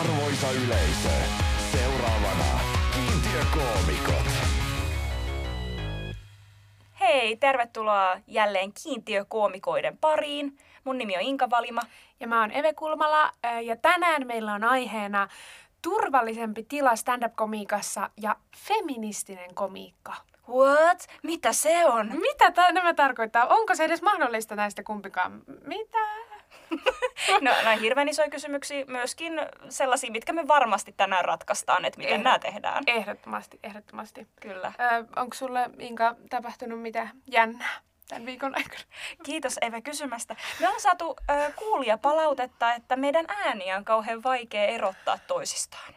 Arvoisa yleisö, seuraavana kiintiökoomikot. Hei, tervetuloa jälleen kiintiökoomikoiden pariin. Mun nimi on Inka Valima. Ja mä oon Eve Kulmala ja tänään meillä on aiheena turvallisempi tila stand-up-komiikassa ja feministinen komiikka. What? Mitä se on? Mitä ta- nämä tarkoittaa? Onko se edes mahdollista näistä kumpikaan? Mitä? No, nämä on hirveän isoja kysymyksiä, myöskin sellaisia, mitkä me varmasti tänään ratkaistaan, että miten Ehdot- nämä tehdään. Ehdottomasti, ehdottomasti. Kyllä. Öö, onko sulle, Inka, tapahtunut mitä jännää tämän viikon aikana? Kiitos Eve kysymästä. Me ollaan saatu äh, kuulia palautetta, että meidän ääniä on kauhean vaikea erottaa toisistaan.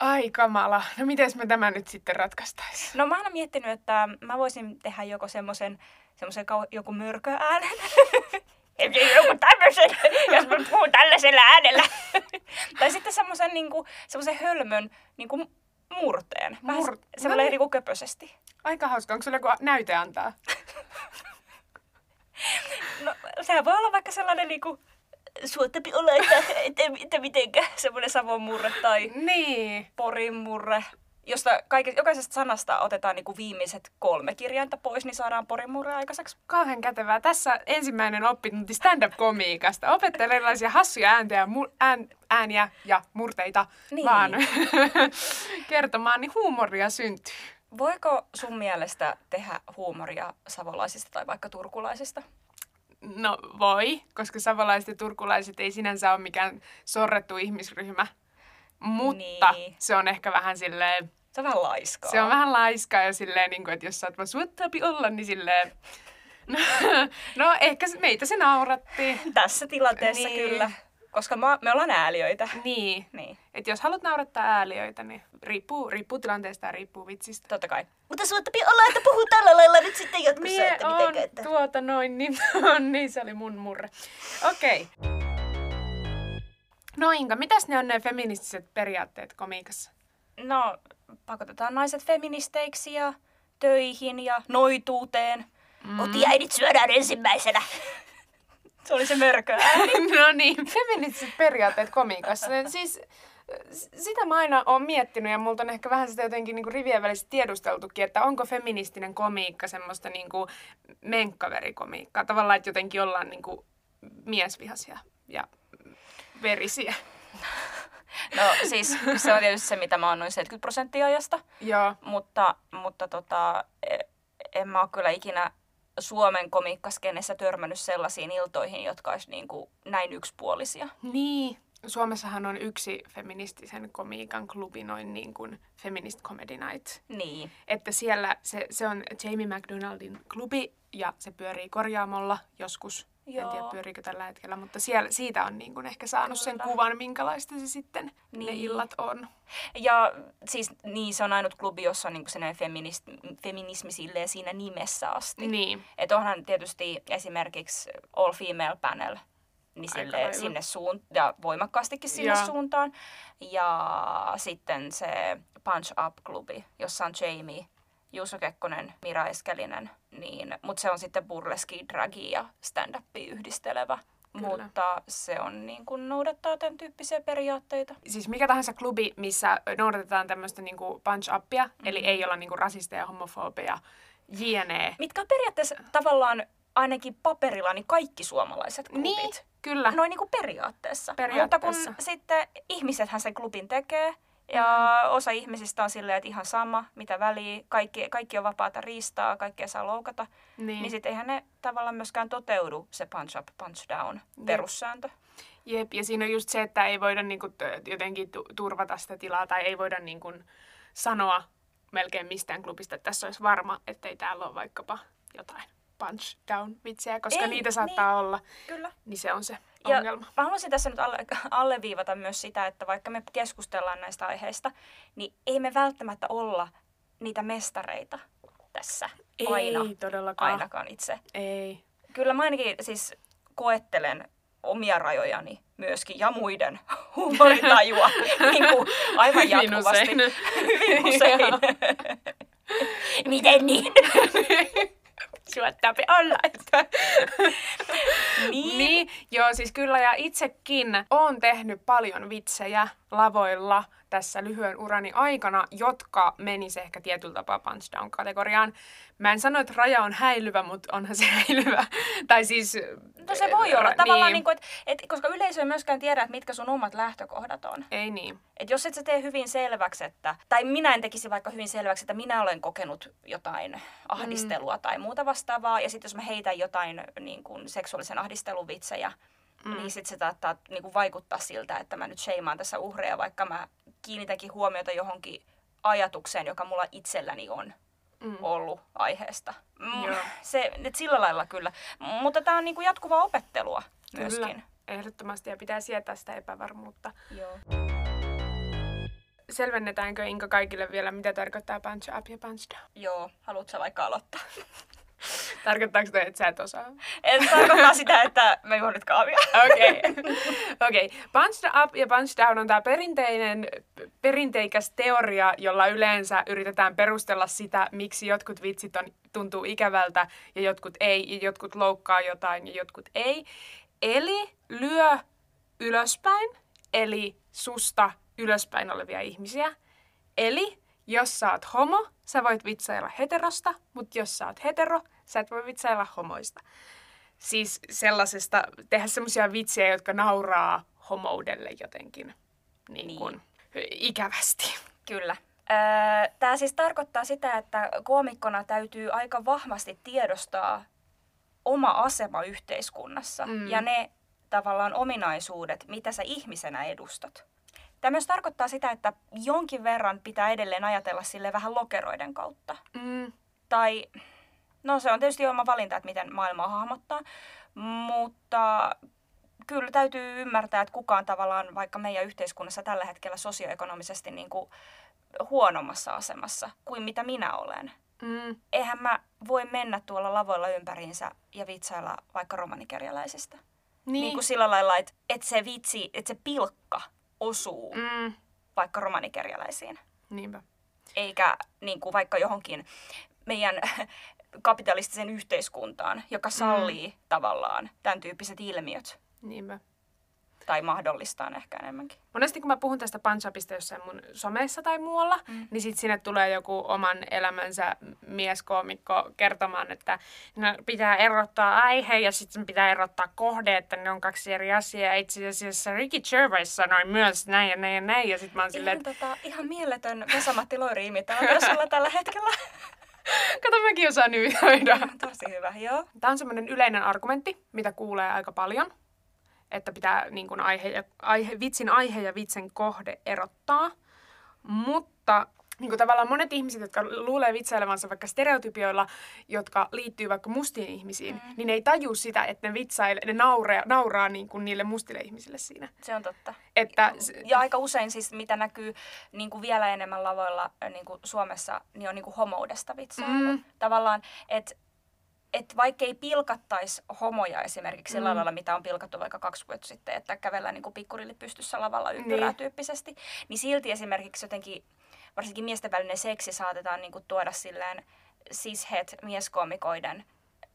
Ai kamala. No miten me tämä nyt sitten ratkaistaisiin? No mä oon miettinyt, että mä voisin tehdä joko semmoisen semmoisen kau- joku mörköäänen. joku tämmöisen, jos mä puhun tällaisella äänellä. tai sitten semmoisen niinku, semmoisen hölmön niinku murteen. Vähän Mur- semmoinen niin. niinku köpösesti. Aika hauska. Onko sulla joku näyte antaa? No, sehän voi olla vaikka sellainen niinku, suottapi olla, että, että, että mitenkä semmoinen Savon murre tai Niin. Porin murre, josta kaikista, jokaisesta sanasta otetaan niinku viimeiset kolme kirjainta pois, niin saadaan Porin murre aikaiseksi. Kauhean kätevää. Tässä ensimmäinen oppitunti stand-up-komiikasta. Opettelen erilaisia hassuja ääntä ja mu- ään, ääniä ja murteita, Niin. vaan kertomaan, niin huumoria syntyy. Voiko sun mielestä tehdä huumoria savolaisista tai vaikka turkulaisista? No voi, koska savolaiset ja turkulaiset ei sinänsä ole mikään sorrettu ihmisryhmä. Mutta Niin. se on ehkä vähän silleen, Se on vähän laiskaa. se on vähän laiskaa ja silleen, niin kuin, että jos sä oot vaan olla, niin silleen... No, no ehkä meitä se nauratti. Tässä tilanteessa Niin. kyllä, koska ma- me ollaan ääliöitä. Niin. Niin, Että jos haluat naurattaa ääliöitä, niin riippuu, riippuu tilanteesta ja riippuu vitsistä. totta kai. Mutta suottapi olla, että puhuu tällä lailla nyt sitten jatkossa, Mie että on mitenkä, että... tuota noin, niin, on, niin se oli mun murre. Okei. No Inka, mitäs ne on ne feministiset periaatteet komiikassa? No, pakotetaan naiset feministeiksi ja töihin ja noituuteen. Mm. Kotiäidit syödään ensimmäisenä. se oli se mörkö no niin, feministiset periaatteet komiikassa. Siis sitä mä aina oon miettinyt ja multa on ehkä vähän sitä jotenkin niinku rivien välissä tiedusteltukin, että onko feministinen komiikka semmoista niinku menkkaverikomikkaa. Tavallaan, että jotenkin ollaan niinku miesvihaisia ja verisiä. No siis se on tietysti se, mitä mä oon noin 70 prosenttia ajasta. Joo. Mutta, mutta tota, e- en mä ole kyllä ikinä Suomen komiikkaskenessä törmännyt sellaisiin iltoihin, jotka olisi niin kuin näin yksipuolisia. Niin. Suomessahan on yksi feministisen komiikan klubi, noin niin kuin Feminist Comedy Night. Niin. Että siellä se, se on Jamie McDonaldin klubi ja se pyörii korjaamolla joskus. En Joo. tiedä pyöriikö tällä hetkellä, mutta siellä, siitä on niin kuin ehkä saanut sen Kyllä. kuvan, minkälaista se sitten ne Niin. illat on. Ja siis niin, se on ainut klubi, jossa on niin sellainen feminist, feminismi silleen siinä nimessä asti. Niin. Et onhan tietysti esimerkiksi All Female Panel, niin sille, sinne suun, ja voimakkaastikin sinne Joo. suuntaan. Ja sitten se Punch Up-klubi, jossa on Jamie, Juuso Kekkonen, Mira Eskelinen, niin, mutta se on sitten burleski, dragi ja stand yhdistelevä. Kyllä. Mutta se on niin kuin noudattaa tämän tyyppisiä periaatteita. Siis mikä tahansa klubi, missä noudatetaan tämmöistä niin kuin punch-upia, mm. eli ei olla niin kuin rasisteja, homofobeja, jne. Mitkä on periaatteessa tavallaan ainakin paperilla niin kaikki suomalaiset klubit. Niin, kyllä. Noin niin kuin periaatteessa. Periaatteessa. Mutta kun sitten ihmisethän sen klubin tekee, ja mm. osa ihmisistä on silleen, että ihan sama, mitä väliä, kaikki, kaikki on vapaata riistaa, kaikkea saa loukata, Niin. niin, sitten eihän ne tavallaan myöskään toteudu se punch up, punch down perussääntö. Jep, ja siinä on just se, että ei voida niinku jotenkin tu- turvata sitä tilaa tai ei voida niinku sanoa melkein mistään klubista, että tässä olisi varma, ettei täällä ole vaikkapa jotain punch down vitsejä, koska Ei, niitä saattaa niin. olla, Kyllä. niin se on se Ja ongelma. mä haluaisin tässä nyt alle, alleviivata myös sitä, että vaikka me keskustellaan näistä aiheista, niin ei me välttämättä olla niitä mestareita tässä aina, Ei todellakaan. ainakaan itse. Ei. Kyllä mä ainakin siis koettelen omia rajojani myöskin ja muiden huumorintajua niin kuin aivan Hyvin jatkuvasti. usein. Hyvin usein. Miten niin? Suottaapi olla, että... niin. Niin, joo, siis kyllä ja itsekin oon tehnyt paljon vitsejä lavoilla tässä lyhyen urani aikana, jotka menis ehkä tietyllä tapaa punch down kategoriaan. Mä en sano, että raja on häilyvä, mutta onhan se häilyvä. tai siis... No se voi olla. ra- Tavallaan, niin. Niin kuin, et, et, koska yleisö ei myöskään tiedä, että mitkä sun omat lähtökohdat on. Ei niin. Et jos et sä tee hyvin selväksi, että, tai minä en tekisi vaikka hyvin selväksi, että minä olen kokenut jotain ahdistelua mm. tai muuta vastaavaa, ja sitten jos mä heitän jotain niin kuin seksuaalisen ahdistelun vitsejä, mm. niin sitten se saattaa niin kuin vaikuttaa siltä, että mä nyt sheimaan tässä uhreja, vaikka mä kiinnitänkin huomiota johonkin ajatukseen, joka mulla itselläni on mm. ollut aiheesta. Mm, Joo. se, et sillä lailla kyllä. Mutta tämä on niin kuin jatkuvaa opettelua myöskin. Kyllä. Ehdottomasti ja pitää sietää sitä epävarmuutta. Joo. Selvennetäänkö Inka kaikille vielä, mitä tarkoittaa punch up ja punch down? Joo, haluatko vaikka aloittaa? Tarkoittaako toi, että sä et osaa? En tarkoittaa sitä, että mä juon nyt kahvia. Okei. Okei. Punch up ja punch down on tämä perinteinen, perinteikäs teoria, jolla yleensä yritetään perustella sitä, miksi jotkut vitsit on, tuntuu ikävältä ja jotkut ei, ja jotkut loukkaa jotain ja jotkut ei. Eli lyö ylöspäin, eli susta ylöspäin olevia ihmisiä. Eli jos sä oot homo, sä voit vitsailla heterosta, mutta jos sä oot hetero, sä et voi vitsailla homoista siis sellaisesta, tehdä semmoisia vitsejä, jotka nauraa homoudelle jotenkin niin Niin. kuin, ikävästi. Kyllä. Tämä siis tarkoittaa sitä, että koomikkona täytyy aika vahvasti tiedostaa oma asema yhteiskunnassa Mm. ja ne tavallaan ominaisuudet, mitä sä ihmisenä edustat. Tämä myös tarkoittaa sitä, että jonkin verran pitää edelleen ajatella sille vähän lokeroiden kautta. Mm, Tai, no se on tietysti oma valinta, että miten maailmaa hahmottaa, mutta kyllä täytyy ymmärtää, että kukaan tavallaan vaikka meidän yhteiskunnassa tällä hetkellä sosioekonomisesti niin kuin huonommassa asemassa kuin mitä minä olen. mm, Eihän mä voi mennä tuolla lavoilla ympäriinsä ja vitsailla vaikka romanikerjäläisestä. niin, Niin kuin sillä lailla, että, että se vitsi, että se pilkka osuu mm, vaikka romanikerjäläisiin niinpä. eikä niin kuin vaikka johonkin meidän kapitalistisen yhteiskuntaan, joka sallii mm. tavallaan tämän tyyppiset ilmiöt. Niinpä. Tai mahdollistaa ehkä enemmänkin. Monesti kun mä puhun tästä punch-upista jossain mun somessa tai muualla, mm. niin sit sinne tulee joku oman elämänsä mieskoomikko kertomaan, että no, pitää erottaa aihe ja sitten pitää erottaa kohde, että ne on kaksi eri asiaa. Itse asiassa Ricky Gervais sanoi myös näin ja näin ja näin. Ja sitten mä oon silleen, Ihan, että tota, ihan mieletön Vesa-Matti Loiri tällä hetkellä. kato mäkin osaan imitoida. Tosi hyvä, joo. Tämä on semmoinen yleinen argumentti, mitä kuulee aika paljon, että pitää niin kuin aihe ja, aihe, vitsin aihe ja vitsin kohde erottaa. Mutta niin kuin tavallaan monet ihmiset, jotka luulee vitsailevansa vaikka stereotypioilla, jotka liittyy vaikka mustiin ihmisiin, mm. niin ne ei taju sitä, että ne, vitsaile, ne nauraa, nauraa niin kuin niille mustille ihmisille siinä. Se on totta. Että, Ja aika usein siis, mitä näkyy niin kuin vielä enemmän lavoilla äh, niin kuin Suomessa, niin on niin kuin homoudesta vitsailu. Mm. Tavallaan, että et vaikka ei pilkattaisi homoja esimerkiksi sillä Mm. lailla, mitä on pilkattu vaikka kaksi vuotta sitten, että kävellään niin kuin pikkurilli pystyssä lavalla ympyrää Niin. tyyppisesti, niin silti esimerkiksi jotenkin, varsinkin miesten välinen seksi saatetaan niin kuin tuoda silleen cishet mieskoomikoiden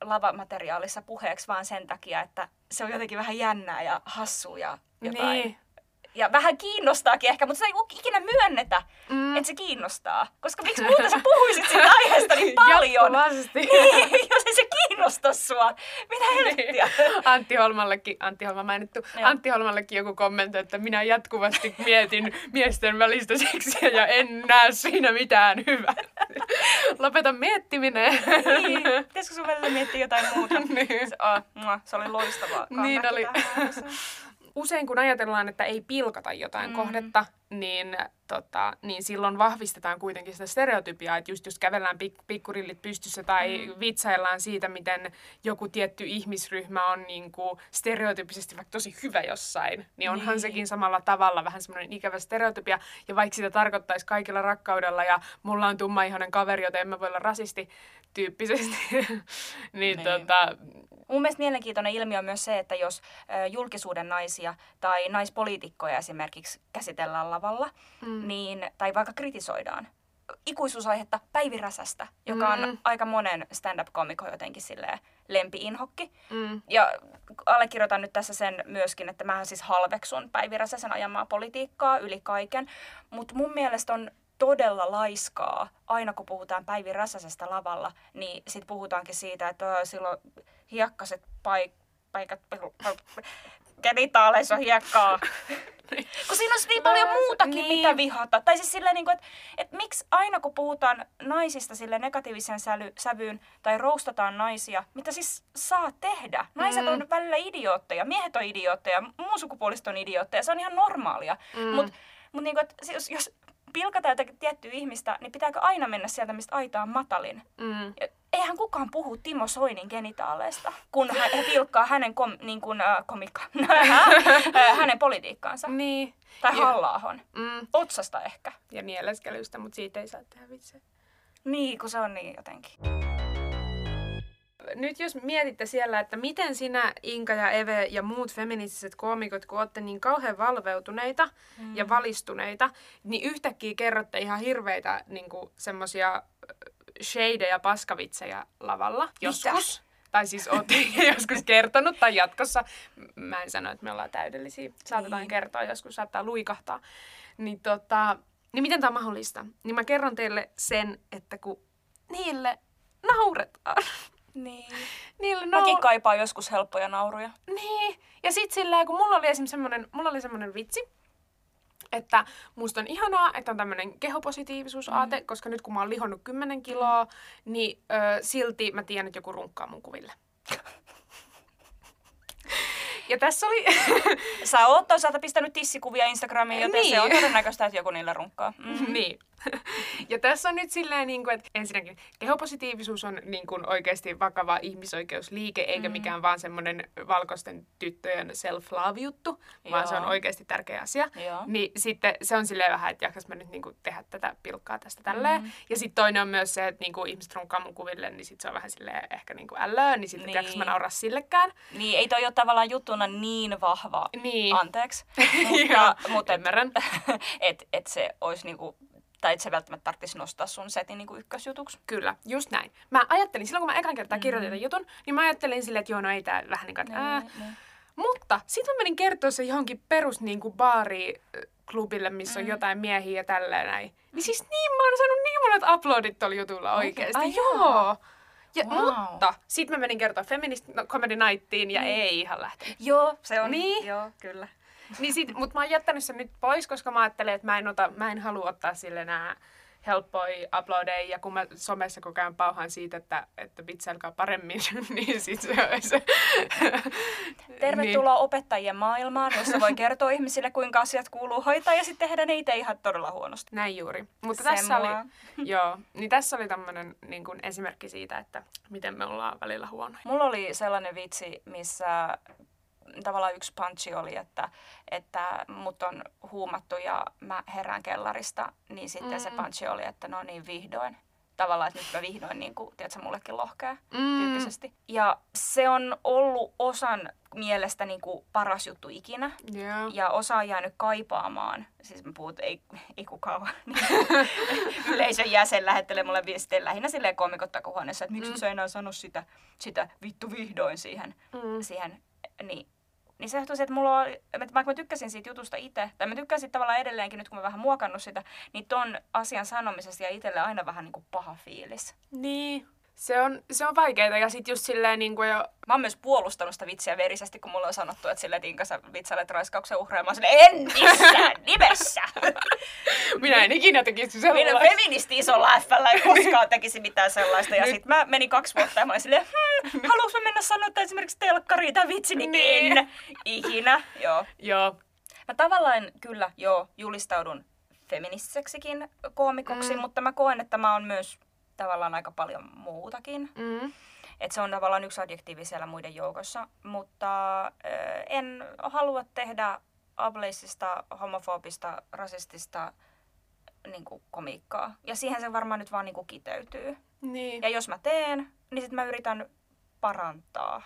lavamateriaalissa puheeksi vaan sen takia, että se on jotenkin vähän jännää ja hassua ja jotain. Niin. Ja vähän kiinnostaakin ehkä, mutta sitä ei ikinä myönnetä, Mm. mm. että se kiinnostaa. Koska miksi muuta sä puhuisit siitä aiheesta niin paljon? Jatkuvasti. Niin, jos ei se kiinnosta sua. Mitä helvettiä? Antti Holmallekin, Antti Holma mainittu, Joo. Antti Holmallekin joku kommentoi, että minä jatkuvasti mietin miesten välistä seksiä ja en näe siinä mitään hyvää. Lopeta miettiminen. Niin, pitäisikö sun välillä miettiä jotain muuta? Niin. Se, oh, mua, se oli loistavaa. Niin oli. Usein kun ajatellaan, että ei pilkata jotain mm. kohdetta, niin, tota, niin silloin vahvistetaan kuitenkin sitä stereotypiaa, että just jos kävellään pik- pikkurillit pystyssä tai mm. vitsaillaan siitä, miten joku tietty ihmisryhmä on niin kuin stereotypisesti vaikka tosi hyvä jossain, niin onhan Niin. sekin samalla tavalla vähän semmoinen ikävä stereotypia. Ja vaikka sitä tarkoittaisi kaikilla rakkaudella ja mulla on tummaihoinen kaveri, joten en mä voi olla rasisti tyyppisesti, niin, Niin. tota, Mun mielestä mielenkiintoinen ilmiö on myös se, että jos julkisuuden naisia tai naispoliitikkoja esimerkiksi käsitellään lavalla, Mm. niin, tai vaikka kritisoidaan, ikuisuusaihetta Päivi Räsästä, joka Mm. on aika monen stand-up-komikon jotenkin silleen lempi-inhokki. Mm. Ja allekirjoitan nyt tässä sen myöskin, että mä siis halveksun Päivi Räsäsen ajamaa politiikkaa yli kaiken. Mutta mun mielestä on todella laiskaa, aina kun puhutaan Päivi Räsäsestä lavalla, niin sit puhutaankin siitä, että "Aa, silloin hiekkaset paik- paikat, genitaaleissa hiekkaa. kun siinä on niin paljon muutakin, Niin. mitä vihata. Tai siis silleen, niin kuin, että, että miksi aina kun puhutaan naisista sille negatiivisen säly, sävyyn tai roustataan naisia, mitä siis saa tehdä. Naiset Mm. on välillä idiootteja, miehet on idiootteja, muun sukupuoliset on idiootteja. Se on ihan normaalia. Mm. Mutta mut niin kuin, että jos, jos pilkataan jotakin tiettyä ihmistä, niin pitääkö aina mennä sieltä, mistä aita on matalin? Mm. Eihän kukaan puhu Timo Soinin genitaaleista, kun hän pilkkaa hänen kom, niin kuin, äh, komikka, Äh, hänen politiikkaansa. Niin. Tai Ja- halla Mm. Otsasta ehkä. Ja mieleskelystä, mutta siitä ei saa tehdä vitsejä. Niin, kun se on niin jotenkin. Nyt jos mietitte siellä, että miten sinä, Inka ja Eve ja muut feministiset koomikot, kun olette niin kauhean valveutuneita mm. ja valistuneita, niin yhtäkkiä kerrotte ihan hirveitä niin semmoisia shadeja paskavitsejä lavalla. Joskus. Tai siis olette joskus kertonut tai jatkossa. Mä en sano, että me ollaan täydellisiä. Saatetaan Niin. kertoa, joskus saattaa luikahtaa. Niin, tota, niin miten tämä on mahdollista? Niin mä kerron teille sen, että kun niille nauretaan. Niin. Niille Mäkin nau- kaipaan joskus helppoja nauruja. Niin. Ja sit silleen, kun mulla oli esimerkiksi semmonen, mulla oli semmonen vitsi, että musta on ihanaa, että on tämmönen kehopositiivisuusaate, mm. koska nyt kun mä oon lihonnut 10 kiloa, niin ö, silti mä tiedän, että joku runkkaa mun kuville. ja tässä oli... Sä oot toisaalta pistänyt tissikuvia Instagramiin, joten Niin. se on todennäköistä, että joku niillä runkkaa. Mm. niin. Ja tässä on nyt silleen, niin kuin, että ensinnäkin kehopositiivisuus on niin kuin oikeasti vakava ihmisoikeusliike, eikä Mm. mikään vaan semmoinen valkoisten tyttöjen self-love-juttu, vaan se on Joo. oikeasti tärkeä asia. Joo. Niin sitten se on silleen vähän, että jaksas mä nyt niin kuin tehdä tätä pilkkaa tästä tälleen. Mm. Ja sitten toinen on myös se, että niin kuin ihmiset runkkaa mun kuville, niin sitten se on vähän silleen ehkä niin kuin ällöä, niin sitten Niin. jaksas mä nauraa sillekään. Niin, ei toi ole tavallaan juttuna niin vahva. Niin. Anteeksi. Joo, mutta, mutta et, et, et se olisi niinku, tai et se välttämättä tarvitsisi nostaa sun setin niinku ykkösjutuksi. Kyllä, just näin. Mä ajattelin, silloin kun mä ekan kertaa kirjoitin Mm. tämän jutun, niin mä ajattelin silleen, että joo, no ei tää vähän niin kuin, ää. niin. Mutta sitten mä menin kertoa se johonkin perus niin kuin baari klubille, missä on Mm. jotain miehiä ja tälleen näin. Niin siis niin, mä oon saanut niin monet uploadit tuolla jutulla oikeesti. Ai joo. jaa. Ja, Wow. Mutta sitten mä menin kertoa Feminist no, Comedy Nightiin ja Niin. ei ihan lähtenyt. Joo, se on. Niin. Joo, kyllä. Niin sit, mut mä oon jättänyt sen nyt pois, koska mä ajattelen, että mä en, ota, mä en halua ottaa sille nää helppoja uploadeja, ja kun mä somessa koko ajan pauhaan siitä, että, että vitsailkaa paremmin, niin sit se on se. Tervetuloa opettajien maailmaan, jossa voi kertoa ihmisille, kuinka asiat kuuluu hoitaa ja sitten tehdä niitä ihan todella huonosti. Näin juuri. Mutta Sen tässä oli, joo, niin tässä oli tämmönen niin kuin esimerkki siitä, että miten me ollaan välillä huonoja. Mulla oli sellainen vitsi, missä tavallaan yksi punchi oli, että, että mut on huumattu ja mä herään kellarista, niin sitten mm. se punchi oli, että no niin vihdoin. Tavallaan, että nyt mä vihdoin, niin kuin, tiedätkö, mullekin lohkea Mm. tyyppisesti. Ja se on ollut osan mielestä niin kuin paras juttu ikinä. Joo. Ja osa on jäänyt kaipaamaan, siis mä puhut, ei, ei kukaan niin yleisön jäsen lähettelee mulle viestejä lähinnä silleen komikot takahuoneessa, että miksi mm. sä enää sano sitä, sitä vittu vihdoin siihen, Mm. siihen niin, niin se johtuu siitä, että mulla oli, että vaikka mä tykkäsin siitä jutusta itse, tai mä tykkäsin tavallaan edelleenkin nyt, kun mä vähän muokannut sitä, niin ton asian sanomisesta ja itselle aina vähän niin kuin paha fiilis. Niin. Se on, se on vaikeeta ja sit just silleen niin kuin jo... Mä oon myös puolustanut sitä vitsiä verisesti, kun mulle on sanottu, että sille Tinka sä vitsailet raiskauksen uhreja. Mä oon silleen, en missään nimessä! Minä en ikinä tekisi Minä sellaista. feministi isolla f ei koskaan tekisi mitään sellaista. Ja sit mä menin kaksi vuotta ja mä olin silleen, hmm, haluanko mä mennä sanoa että esimerkiksi telkkariin tämä vitsi, niin Niin. en. Ikinä, joo. Joo. Mä tavallaan kyllä joo julistaudun feministiseksikin koomikoksi, Mm. mutta mä koen, että mä oon myös tavallaan aika paljon muutakin. Mm. Että se on tavallaan yksi adjektiivi siellä muiden joukossa, mutta ö, en halua tehdä ableissista, homofobista, rasistista niin kuin komiikkaa. Ja siihen se varmaan nyt vaan niin kuin kiteytyy. Niin. Ja jos mä teen, niin sitten mä yritän parantaa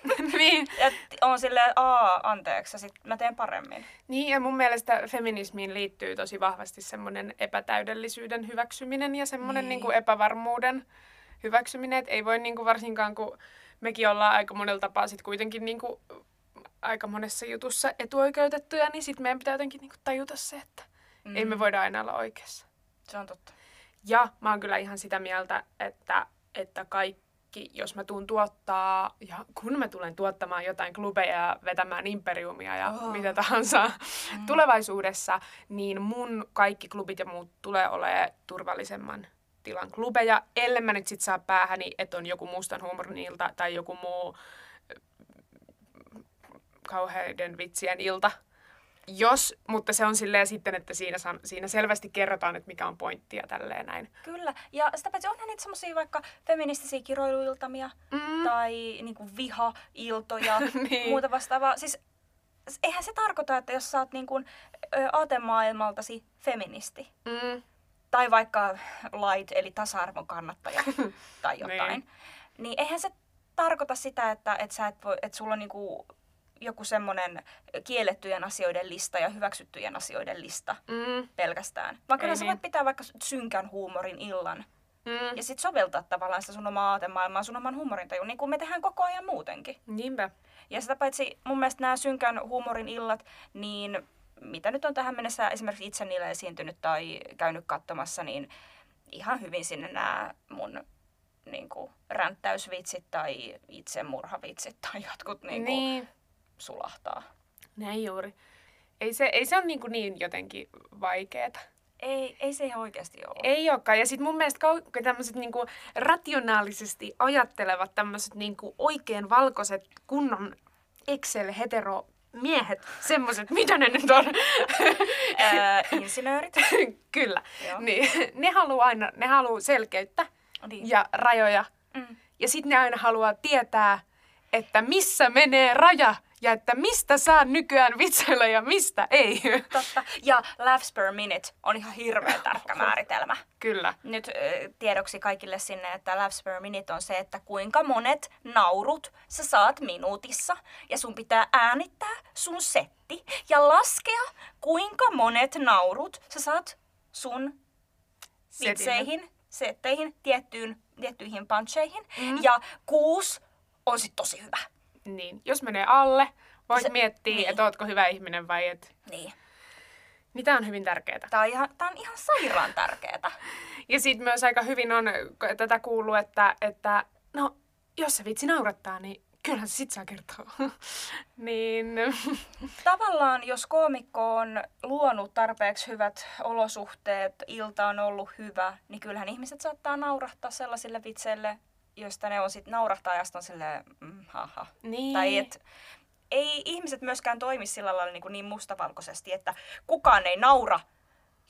niin. Ja on silleen, aa, anteeksi, sit mä teen paremmin. Niin, ja mun mielestä feminismiin liittyy tosi vahvasti semmoinen epätäydellisyyden hyväksyminen ja semmoinen Niin. niin. niin epävarmuuden hyväksyminen, että ei voi niin kuin varsinkaan, kun mekin ollaan aika monella tapaa sit kuitenkin niin kuin aika monessa jutussa etuoikeutettuja, niin sitten meidän pitää jotenkin niin kuin tajuta se, että mm. ei me voida aina olla oikeassa. Se on totta. Ja mä oon kyllä ihan sitä mieltä, että, että kaikki, jos mä tuun tuottaa, ja kun mä tulen tuottamaan jotain klubeja ja vetämään imperiumia ja Oh. mitä tahansa mm. tulevaisuudessa, niin mun kaikki klubit ja muut tulee olemaan turvallisemman tilan klubeja, ellei mä nyt sit saa päähäni, että on joku mustan huumorin ilta tai joku muu kauheiden vitsien ilta. Jos, mutta se on silleen sitten, että siinä, san- siinä selvästi kerrotaan, että mikä on pointti ja tälleen näin. Kyllä. Ja sitä paitsi onhan niitä semmosia vaikka feministisiä kiroiluiltamia Mm. tai niinku viha-iltoja, Niin. muuta vastaavaa. Siis eihän se tarkoita, että jos sä oot niinku, aatemaailmaltasi feministi, Mm. tai vaikka light, eli tasa-arvon kannattaja tai jotain, Niin. niin eihän se tarkoita sitä, että, että, sä et voi, että sulla on niinku joku semmoinen kiellettyjen asioiden lista ja hyväksyttyjen asioiden lista Mm. pelkästään. Vaan kyllä Ei sä niin. voit pitää vaikka synkän huumorin illan Mm. ja sitten soveltaa tavallaan sitä sun omaa aatemaailmaa, sun oman huumorintajuun, niin kuin me tehdään koko ajan muutenkin. Niinpä. Ja sitä paitsi mun mielestä nämä synkän huumorin illat, niin mitä nyt on tähän mennessä esimerkiksi itse niillä esiintynyt tai käynyt katsomassa, niin ihan hyvin sinne nämä mun niin kuin, ränttäysvitsit tai itsemurhavitsit tai jotkut niin kuin, Niin. Sulahtaa. Näin juuri. Ei se, ei se ole niin, kuin niin jotenkin vaikeeta. Ei, ei se ihan oikeasti ole. Ei olekaan. Ja sitten mun mielestä kau- tämmöiset niinku rationaalisesti ajattelevat tämmöiset niinku oikein valkoiset kunnon Excel-hetero miehet, semmoiset, mitä ne nyt on? Öö, insinöörit. Kyllä. Joo. Niin, ne haluaa aina, ne haluaa selkeyttä Niin. ja rajoja. Mm. Ja sitten ne aina haluaa tietää, että missä menee raja ja että mistä saa nykyään vitsailla ja mistä ei. Totta. Ja laughs per minute on ihan hirveän tarkka määritelmä. Kyllä. Nyt tiedoksi kaikille sinne, että laughs per minute on se, että kuinka monet naurut sä saat minuutissa. Ja sun pitää äänittää sun setti ja laskea, kuinka monet naurut sä saat sun Setille. vitseihin, setteihin, tiettyyn, tiettyihin puncheihin. Mm. Ja kuusi on sit tosi hyvä. Niin, jos menee alle, voit Se- miettiä, niin. niin. että ootko hyvä ihminen vai et. Niin. Niin tää on hyvin tärkeää. Tää on ihan, tää on ihan sairaan tärkeetä. Ja sitten myös aika hyvin on tätä kuullut, että, että no, jos se vitsi naurattaa, niin kyllähän se sit saa kertoa. niin, Tavallaan, jos koomikko on luonut tarpeeksi hyvät olosuhteet, ilta on ollut hyvä, niin kyllähän ihmiset saattaa naurahtaa sellaisille vitseille, joista ne on sitten naurahtaa ja sitten on silleen, mm, haha. niin. Tai et, ei ihmiset myöskään toimi sillä lailla niin, kuin niin mustavalkoisesti, että kukaan ei naura,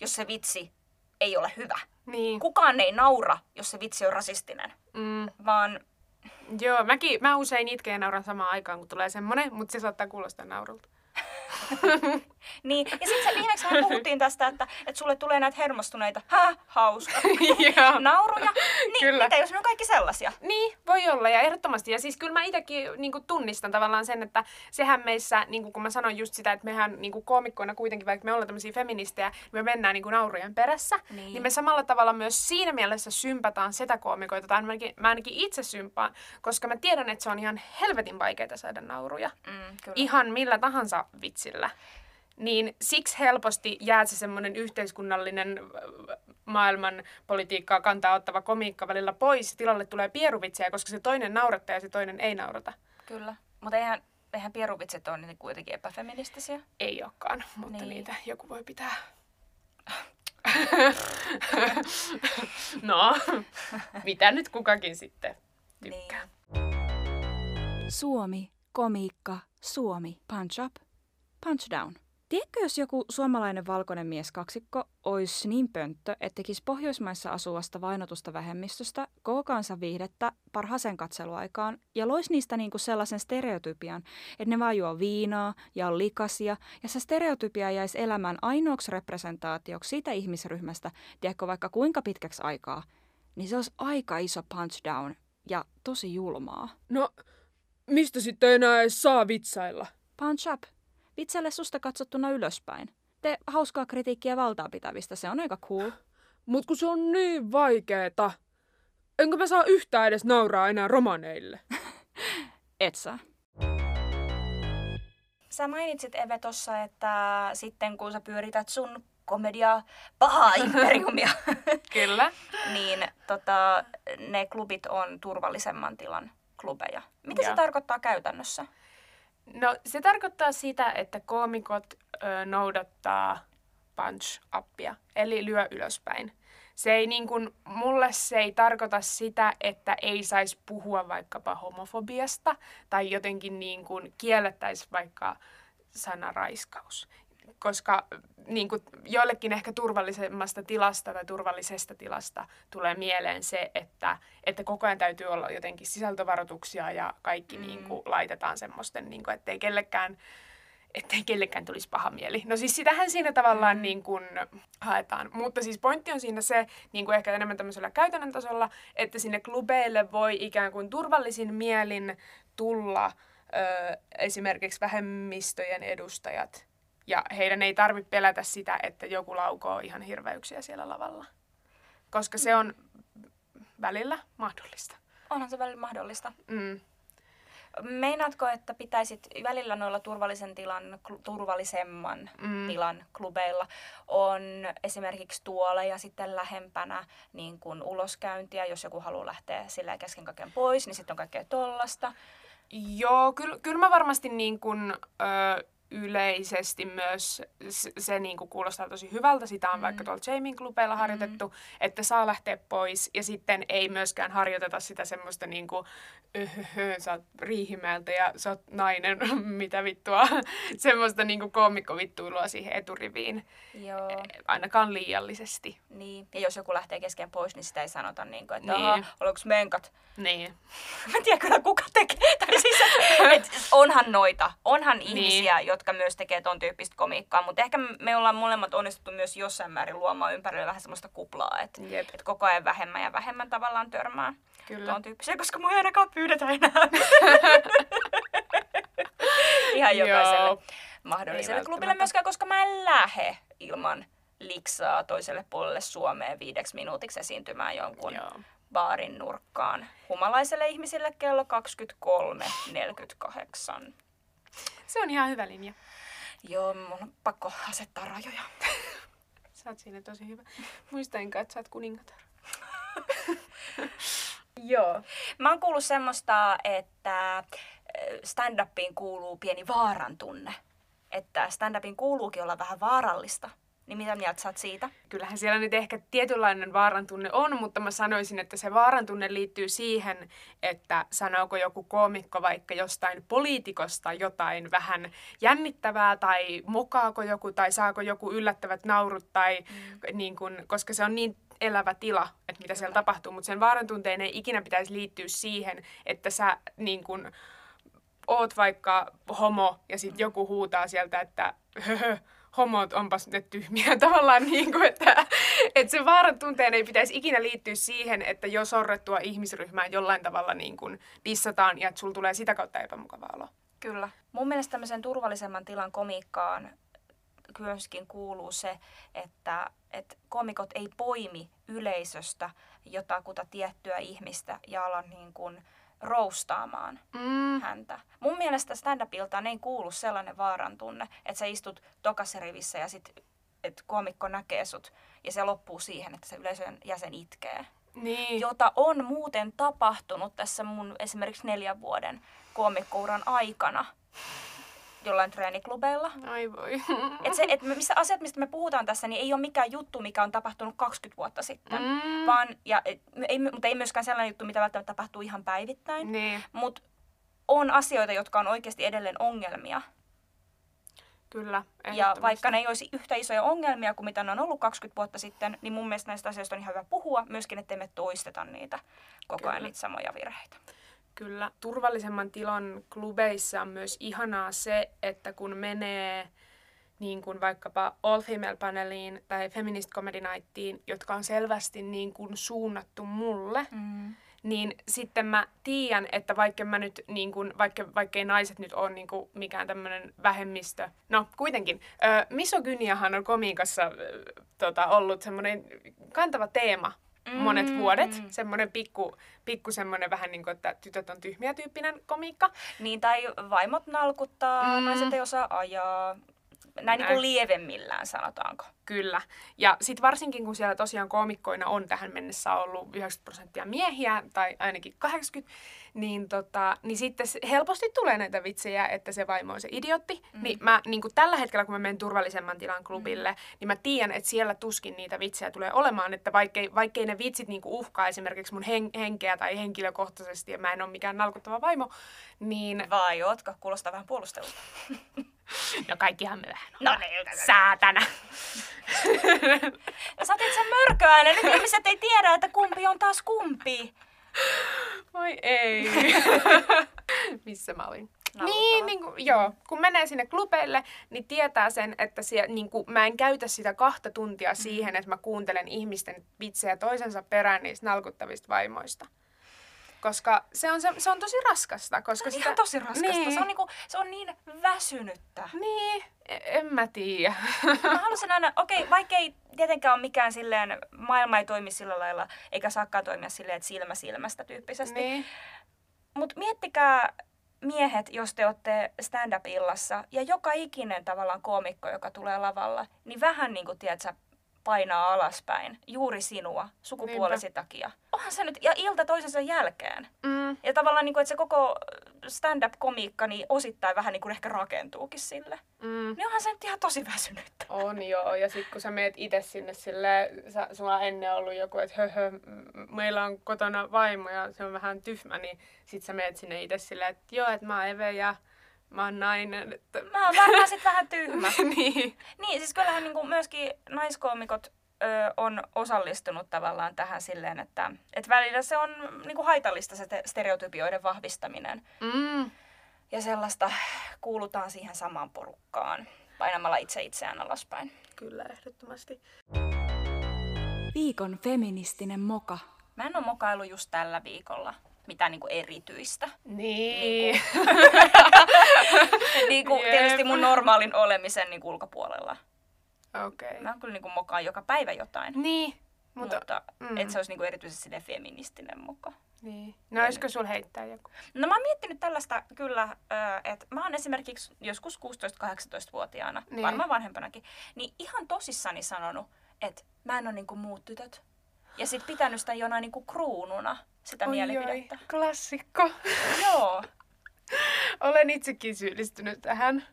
jos se vitsi ei ole hyvä. niin. Kukaan ei naura, jos se vitsi on rasistinen, Mm, vaan joo, mäkin, mä usein itken ja nauran samaan aikaan, kun tulee semmonen, mutta se saattaa kuulostaa naurulta. Niin, ja sitten viimeksi me puhuttiin tästä, että, että sulle tulee näitä hermostuneita, ha, hauska, nauruja. Niin, Kyllä. mitä jos ne on kaikki sellaisia? Niin, voi olla ja ehdottomasti. Ja siis kyllä mä itsekin niin tunnistan tavallaan sen, että sehän meissä, niin kuin kun mä sanoin just sitä, että mehän niin kuin koomikkoina kuitenkin, vaikka me ollaan tämmöisiä feministejä, niin me mennään niin kuin naurujen perässä. Niin. Niin. niin me samalla tavalla myös siinä mielessä sympataan sitä koomikoita, tai ainakin, mä ainakin itse sympaan, koska mä tiedän, että se on ihan helvetin vaikeaa saada nauruja. Mm, kyllä. Ihan millä tahansa vitsillä. Niin siksi helposti jää se semmoinen yhteiskunnallinen äh, maailman politiikkaa kantaa ottava komiikka välillä pois. Tilalle tulee pieruvitsejä, koska se toinen naurattaa ja se toinen ei naurata. kyllä. Mutta eihän, eihän pieruvitsit ole niin kuitenkin epäfeministisiä. Ei olekaan, mutta Niin. niin. niitä joku voi pitää. no, mitä nyt kukakin sitten tykkää. Suomi, komiikka, Suomi, punch up, punch down. Tiedätkö, jos joku suomalainen valkoinen mies kaksikko olisi niin pönttö, että tekisi Pohjoismaissa asuvasta vainotusta vähemmistöstä koko kansan viihdettä parhaaseen katseluaikaan ja loisi niistä niinku sellaisen stereotypian, että ne vaan juo viinaa ja on likasia ja se stereotypia jäisi elämään ainoaksi representaatioksi siitä ihmisryhmästä, tiedätkö vaikka kuinka pitkäksi aikaa, niin se olisi aika iso punch down ja tosi julmaa. No, mistä sitten enää saa vitsailla? Punch up. Vitselle susta katsottuna ylöspäin. Te hauskaa kritiikkiä valtaa pitävistä, se on aika cool. Mut kun se on niin vaikeeta. Enkö mä saa yhtään edes nauraa enää romaneille? Et saa. Sä mainitsit Eve tossa, että sitten kun sä pyörität sun komedia pahaa imperiumia, Kyllä. niin tota, ne klubit on turvallisemman tilan klubeja. Mitä se Joo. tarkoittaa käytännössä? No se tarkoittaa sitä, että koomikot ö, noudattaa punch-appia, eli lyö ylöspäin. Se ei niin kuin, mulle se ei tarkoita sitä, että ei saisi puhua vaikkapa homofobiasta tai jotenkin niin kuin kiellettäisi vaikka sana raiskaus. Koska niin kuin joillekin ehkä turvallisemmasta tilasta tai turvallisesta tilasta tulee mieleen se, että, että koko ajan täytyy olla jotenkin sisältövaroituksia ja kaikki mm. niin kuin laitetaan semmoisten, niin kuin, ettei kellekään ettei kellekään tulisi paha mieli. No siis sitähän siinä tavallaan mm. niin kuin haetaan. Mutta siis pointti on siinä se, niin kuin ehkä enemmän tämmöisellä käytännön tasolla, että sinne klubeille voi ikään kuin turvallisin mielin tulla ö, esimerkiksi vähemmistöjen edustajat. Ja heidän ei tarvitse pelätä sitä, että joku laukoo ihan hirveyksiä siellä lavalla. Koska se on välillä mahdollista. Onhan se välillä mahdollista. Mm. Meinaatko, että pitäisit välillä noilla turvallisen tilan, turvallisemman mm. tilan klubeilla on esimerkiksi tuolla ja sitten lähempänä niin kuin uloskäyntiä, jos joku haluaa lähteä sillä kesken kaiken pois, niin sitten on kaikkea tollasta. Joo, kyllä, kyllä mä varmasti niin kuin, ö, yleisesti myös se, se niin kuin kuulostaa tosi hyvältä. Sitä on mm. vaikka tuolla Jamin klubeilla harjoitettu, mm. että saa lähteä pois ja sitten ei myöskään harjoiteta sitä semmoista niin kuin, öhöhö, sä oot Riihimäeltä ja sä oot nainen, mitä vittua, semmoista niin kuin koomikkovittuilua siihen eturiviin, Joo, ainakaan liiallisesti. niin. Ja jos joku lähtee kesken pois, niin sitä ei sanota niin kuin, että Niin. niin. oliko menkat. Niin. Mä en tiedä kyllä kuka tekee. Tai siis, et, onhan noita, onhan Niin. ihmisiä, jotka myös tekee ton tyyppistä komiikkaa, mutta ehkä me ollaan molemmat onnistuttu myös jossain määrin luomaan ympärille vähän semmoista kuplaa, että et koko ajan vähemmän ja vähemmän tavallaan törmää Kyllä. ton tyyppisiä, koska mua ei ainakaan pyydetä enää. Ihan jokaiselle Joo. mahdolliselle Ei klubille myöskään, koska mä en lähe ilman liksaa toiselle puolelle Suomeen viideksi minuutiksi esiintymään jonkun Joo. baarin nurkkaan humalaiselle ihmisille kello 23.48. Se on ihan hyvä linja. Joo, mun on pakko asettaa rajoja. Sä oot siinä tosi hyvä. Muistainko, että sä oot kuningatar? Joo. Mä oon kuullut semmoista, että äh, stand-upiin kuuluu pieni vaaran tunne. Että stand-upin kuuluukin olla vähän vaarallista. Niin mitä mieltä sä oot siitä? Kyllähän siellä nyt ehkä tietynlainen vaarantunne on, mutta mä sanoisin, että se vaarantunne liittyy siihen, että sanooko joku koomikko vaikka jostain poliitikosta jotain vähän jännittävää, tai mokaako joku, tai saako joku yllättävät naurut, tai mm. niin kun, koska se on niin elävä tila, että mitä siellä tapahtuu, mutta sen vaarantunteen ei ikinä pitäisi liittyä siihen, että sä niin kun, oot vaikka homo ja sitten joku huutaa sieltä, että höhö, homot onpas ne tyhmiä tavallaan niin kuin, että, että se vaaran tunteen ei pitäisi ikinä liittyä siihen, että jo sorrettua ihmisryhmää jollain tavalla niin kuin dissataan ja että sulla tulee sitä kautta epämukava olo. Kyllä. Mun mielestä tämmöisen turvallisemman tilan komiikkaan myöskin kuuluu se, että, että komikot ei poimi yleisöstä jotakuta tiettyä ihmistä ja ala niin kuin roustaamaan Mm. häntä. Mun mielestä stand-upiltaan ei kuulu sellainen vaaran tunne, että sä istut tokaserivissä ja sit että komikko näkee sut ja se loppuu siihen, että se yleisön jäsen itkee. Niin. Jota on muuten tapahtunut tässä mun esimerkiksi neljän vuoden komikkouran aikana jollain treeniklubeilla. Ai voi. Et se, et missä asiat, mistä me puhutaan tässä, niin ei ole mikään juttu, mikä on tapahtunut 20 vuotta sitten. Mm. Vaan, ja, ei, mutta ei myöskään sellainen juttu, mitä välttämättä tapahtuu ihan päivittäin. Niin, Mutta on asioita, jotka on oikeasti edelleen ongelmia. kyllä. Ja vaikka ne ei olisi yhtä isoja ongelmia kuin mitä ne on ollut 20 vuotta sitten, niin mun mielestä näistä asioista on ihan hyvä puhua myöskin, ettei me toisteta niitä koko ajan Kyllä. niitä samoja virheitä. Kyllä. Turvallisemman tilan klubeissa on myös ihanaa se, että kun menee niin kuin vaikkapa All Female Paneliin tai Feminist Comedy Nightiin, jotka on selvästi niin kuin suunnattu mulle, Mm. niin sitten mä tiedän, että vaikka mä nyt, niin kun, vaikka, vaikkei naiset nyt ole niin kun, mikään tämmöinen vähemmistö, no kuitenkin, ö, misogyniahan on komiikassa ö, tota, ollut semmoinen kantava teema monet Mm, vuodet, mm. semmoinen pikku, pikku semmoinen vähän niin kuin, että tytöt on tyhmiä tyyppinen komiikka. Niin, tai vaimot nalkuttaa, Mm. naiset ei osaa ajaa. Näin, niin Näin. kuin lievemmillään, sanotaanko. Kyllä. Ja sitten varsinkin, kun siellä tosiaan koomikkoina on tähän mennessä ollut 90 prosenttia miehiä, tai ainakin 80, niin, tota, niin sitten helposti tulee näitä vitsejä, että se vaimo on se idiotti. Mm. Niin mä niin kuin tällä hetkellä, kun mä menen turvallisemman tilan klubille, mm. niin mä tiedän, että siellä tuskin niitä vitsejä tulee olemaan, että vaikkei, vaikkei ne vitsit niin kuin uhkaa esimerkiksi mun hen, henkeä tai henkilökohtaisesti, ja mä en ole mikään nalkuttava vaimo, niin Vai ootko? Kuulostaa vähän puolustelulta. no kaikkihan me vähän No ollaan. niin, Saatana. Ja sä otit sen mörköäänen. Nyt ihmiset ei tiedä, että kumpi on taas kumpi. Voi ei. Missä mä olin? Nauhoittava. Niin, niin kuin, joo. Kun menee sinne klubeille, niin tietää sen, että sie, niin kuin, mä en käytä sitä kahta tuntia siihen, että mä kuuntelen ihmisten vitsejä toisensa perään niistä nalkuttavista vaimoista. Koska se on, se, se on tosi raskasta. Koska Se on ihan tosi raskasta. Niin. Se, on niinku, se on niin väsynyttä. Niin, e- en mä tiedä. Mä halusin aina, okei, okay, vaikka ei tietenkään ole mikään silleen, maailma ei toimi sillä lailla, eikä saakaan toimia silleen, että silmä silmästä tyyppisesti. niin. Mutta miettikää miehet, jos te olette stand-up-illassa, ja joka ikinen tavallaan koomikko, joka tulee lavalla, niin vähän niin kuin, tiedätkö, painaa alaspäin juuri sinua sukupuolesi takia. Onhan se nyt, ja ilta toisensa jälkeen. Mm, Ja tavallaan, niin kuin, että se koko stand-up-komiikka niin osittain vähän niin kuin ehkä rakentuukin sille. mm. Niin onhan se nyt ihan tosi väsynyttä. On joo, ja sitten kun sä meet itse sinne sille, sä, sulla on ennen ollut joku, että höhö, m- meillä on kotona vaimo ja se on vähän tyhmä, niin sit sä meet sinne itse silleen, että joo, että mä oon Eve ja mä oon nainen. Että... Mä oon varmaan sit vähän tyhmä. niin. Niin, siis kyllähän niin kuin myöskin naiskoomikot ö, on osallistunut tavallaan tähän silleen, että et välillä se on niin kuin haitallista se te- stereotypioiden vahvistaminen. Mm. Ja sellaista kuulutaan siihen samaan porukkaan painamalla itse itseään alaspäin. Kyllä, ehdottomasti. Viikon feministinen moka. Mä en ole mokailu just tällä viikolla mitään niin kuin erityistä. Niin. niin kuin Jep. tietysti mun normaalin olemisen niin kuin ulkopuolella. Okei. Okay. Mä kyllä niin kuin mokaan joka päivä jotain. Niin. Mutta, Mutta, mm. et se olisi niin kuin erityisesti silleen feministinen moka. niin. No olisiko sul heittää joku? No mä oon miettinyt tällaista kyllä, että mä oon esimerkiksi joskus 16-18-vuotiaana, Niin. niin. varmaan vanhempanakin, niin ihan tosissani sanonut, että mä en ole niinku muut tytöt. Ja sit pitänyt sitä jonain niinku kruununa, sitä mielipidettä. klassikko. Joo. Olen itsekin syyllistynyt tähän.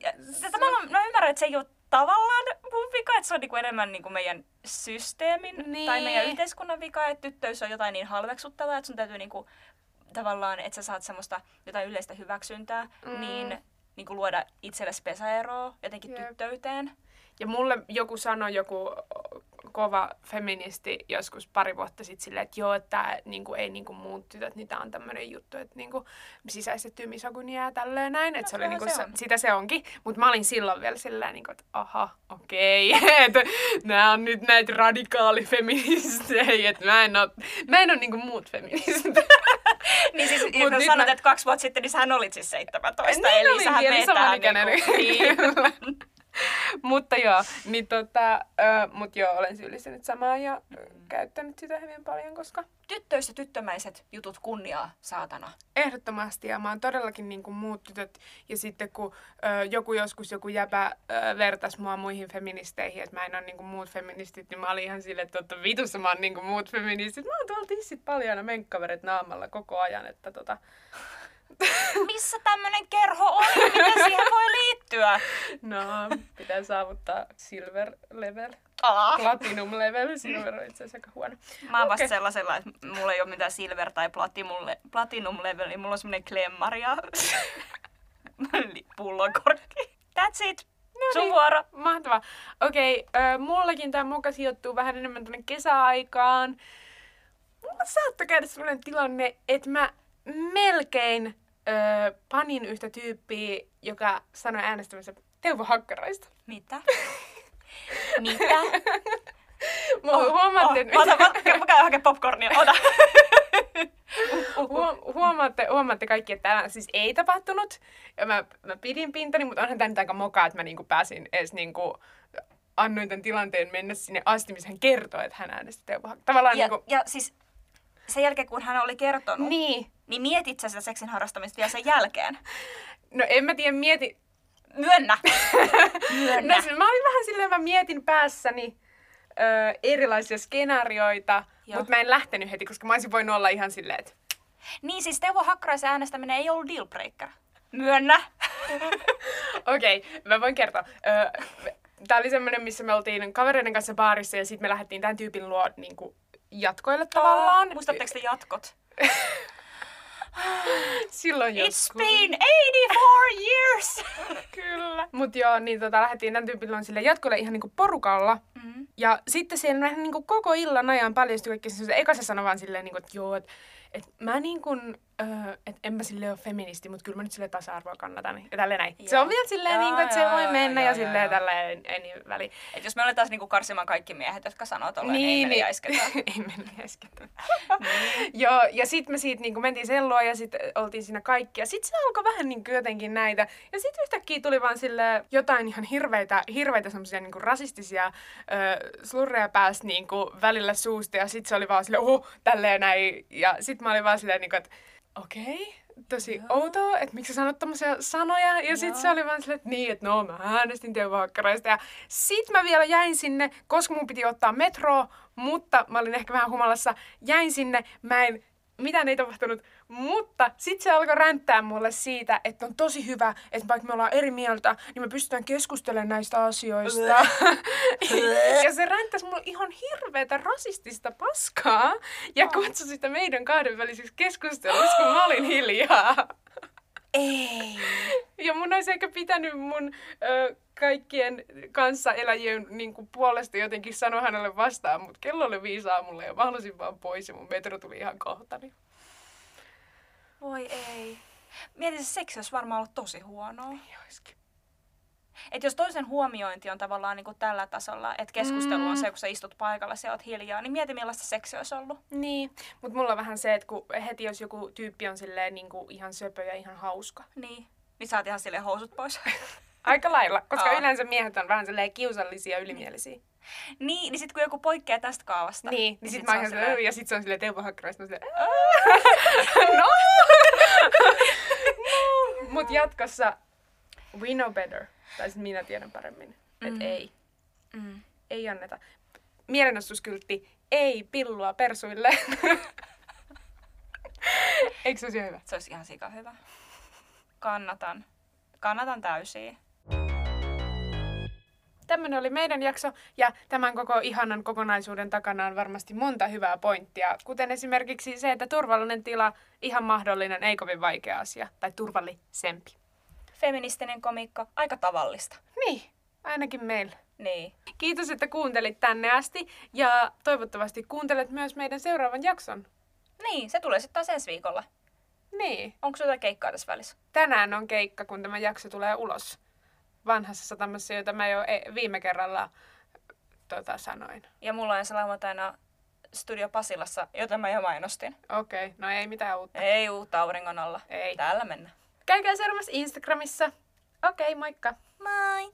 Ja tätä mä, mä, mä ymmärrän, että se ei ole tavallaan mun vika, että se on niinku enemmän niinku meidän systeemin Niin. tai meidän yhteiskunnan vika, että tyttöys on jotain niin halveksuttavaa, että sun täytyy niinku, tavallaan, että sä saat semmoista jotain yleistä hyväksyntää, Mm. mm. niin niinku luoda itsellesi pesäeroa jotenkin Jep. tyttöyteen. Ja mulle joku sanoi, joku kova feministi joskus pari vuotta sitten silleen, että joo, että niin kuin, ei niin kuin muut tytöt, niin tää on tämmöinen juttu, että niin kuin, sisäistettyä misogyniaa ja tälleen näin. Että No se oli niin kuin, se on. sitä se onkin. Mutta mä olin silloin vielä silleen, niin kuin, että aha, okei, että nämä on nyt näitä radikaalifeministejä, että mä en ole, mä en ole niin kuin muut feministit. Niin siis, Mut nyt sanot, mä- että kaksi vuotta sitten, niin sähän olit siis 17, Niin eli olin sähän meet tähän samanikäinen. niinku- niin. mutta joo, niin tota, ö, mut joo, olen syyllistynyt samaan ja ö, käyttänyt sitä hyvin paljon, koska Tyttöys ja tyttömäiset jutut kunniaa, saatana. ehdottomasti ja mä oon todellakin niin kuin muut tytöt. Ja sitten kun ö, joku joskus joku jäpä ö, vertas mua muihin feministeihin, että mä en ole niin kuin muut feministit, niin mä olin ihan silleen, että totta vitussa mä oon niin kuin muut feministit. Mä oon tuolla tissit paljon ja menkkaverit naamalla koko ajan, että tota, Missä tämmönen kerho on? Miten siihen voi liittyä? no pitää saavuttaa silver level. Aa. Platinum level, silver on itse asiassa aika huono. Mä oon vasta Okei. sellaisella, että mulla ei ole mitään silver- tai platinum, le- platinum leveli. Mulla on semmonen klemmari ja pullonkorkki. That's it. Sun niin. vuoro. Mahtavaa. Okei, okay, mullakin tämä moka sijoittuu vähän enemmän tuonne kesäaikaan. Mulla saattoi käydä sellainen tilanne, että mä melkein ö, panin yhtä tyyppiä, joka sanoi äänestämänsä Teuvo Hakkaraista. Mitä? Mitä? Mä oh, huomasin, oh, ota, ota, mä käyn hakemaan popcornia, ota. Huom- huomaatte, huomaatte kaikki, että tämä siis ei tapahtunut. Ja mä, mä pidin pintani, mutta onhan tämä nyt aika mokaa, että mä niinku pääsin edes niinku, annoin tämän tilanteen mennä sinne asti, missä hän kertoi, että hän äänesti Teuvo. Tavallaan Ja, niinku, ja siis sen jälkeen, kun hän oli kertonut, niin. Niin mietit sä sitä seksin harrastamista vielä sen jälkeen? No en mä tiedä, mieti... Myönnä! Myönnä! No, mä olin vähän silleen, mä mietin päässäni ö, erilaisia skenaarioita, mutta mä en lähtenyt heti, koska mä olisin voinut olla ihan silleen, että Niin siis Teuvo Hakkaraisen äänestäminen ei ollut dealbreaker. Myönnä! Okei, okay, mä voin kertoa. Ö, Tää oli semmoinen, missä me oltiin kavereiden kanssa baarissa ja sitten me lähdettiin tämän tyypin luo niin kuin, jatkoille tavallaan. Muistatteko te jatkot? Silloin It's joskus. been 84 years! Kyllä. Mut joo, niin tota, lähdettiin tämän tyypin luon sille jatkoille ihan niinku porukalla. Mm. Ja sitten siellä vähän niinku koko illan ajan paljastui kaikki semmoisia. Eka se sanoi vaan silleen, niinku, että joo, että et mä niin kuin, öö, en mä silleen ole feministi, mutta kyllä mä nyt silleen tasa-arvoa kannatan. Ja tälleen näin. Se Joo. on vielä silleen, Joo, niin kuin, että se voi mennä joo, ja joo, silleen joo. tälleen ei niin väliä. Et jos me aletaan niinku karsimaan kaikki miehet, jotka sanoo tolleen, niin, niin, ei me ei mennä jäisketä. Joo, ja sitten me siitä niin mentiin sen luo ja sitten oltiin siinä kaikki. Ja sitten se alkoi vähän niin jotenkin näitä. Ja sitten yhtäkkiä tuli vaan sille jotain ihan hirveitä, hirveitä semmoisia niin rasistisia ö, slurreja pääsi niin välillä suusta. Ja sitten se oli vaan silleen, oho, tälleen näin. Ja sitten mä olin vaan silleen, niin kuin, että okei. Okay tosi Joo. outoa, että miksi sä sanot tommosia sanoja. Ja sit Joo. se oli vaan silleen, että niin, että no mä äänestin Teuvo Hakkaraista. Ja sit mä vielä jäin sinne, koska mun piti ottaa metroa, mutta mä olin ehkä vähän humalassa. Jäin sinne, mä en, mitään ei tapahtunut, mutta sit se alkoi ränttää mulle siitä, että on tosi hyvä, että vaikka me ollaan eri mieltä, niin me pystytään keskustelemaan näistä asioista. ja se ränttäsi mulle ihan hirveätä rasistista paskaa ja kutsui sitä meidän kahden väliseksi keskusteluksi, kun mä olin hiljaa. Ei. Ja mun olisi ehkä pitänyt mun ö, kaikkien kanssaeläjien niin kuin, puolesta jotenkin sanoa hänelle vastaan, mutta kello oli viisi aamulla ja mä halusin vaan pois ja mun metro tuli ihan kohta. Voi ei. Mietin, se seksi olisi varmaan ollut tosi huonoa. Ei olisikin. Et jos toisen huomiointi on tavallaan niin kuin tällä tasolla, että keskustelu on Mm. se, kun sä istut paikalla ja oot hiljaa, niin mieti millaista seksi olisi ollut. Niin, mutta mulla on vähän se, että kun heti jos joku tyyppi on silleen niin kuin ihan söpö ja ihan hauska. Niin. Niin saat ihan silleen housut pois. Aika lailla, koska Aa. yleensä miehet on vähän silleen kiusallisia ja ylimielisiä. niin, niin sit kun joku poikkeaa tästä kaavasta. Niin, niin sit, sit mä oon ja sit se on silleen Teuvo Hakkaraista, silleen, no! no! Mut jatkossa we know better. Tai sit minä tiedän paremmin. Et Mm. ei, Mm. ei anneta. Mielenostuskyltti, ei pillua persuille. Eikö se olisi hyvä? Se olisi ihan sika hyvä. Kannatan. Kannatan täysin. Tämmöinen oli meidän jakso ja tämän koko ihanan kokonaisuuden takana on varmasti monta hyvää pointtia, kuten esimerkiksi se, että turvallinen tila, ihan mahdollinen, ei kovin vaikea asia, tai turvallisempi. Feministinen komikko, aika tavallista. Niin, ainakin meillä. Niin. Kiitos, että kuuntelit tänne asti ja toivottavasti kuuntelet myös meidän seuraavan jakson. Niin, se tulee sitten taas ensi viikolla. Niin, Onko sulla jotain keikkaa tässä välissä? tänään on keikka, kun tämä jakso tulee ulos. Vanhassa satamassa, jota mä jo e- viime kerralla tota, sanoin. Ja mulla on ensi lauantaina Studio Pasilassa, jota mä jo mainostin. Okei, okay, no ei mitään uutta. Ei uutta auringon alla. Ei. Täällä mennään. Käykää seuraamassa Instagramissa. Okei, okay, moikka! Moi!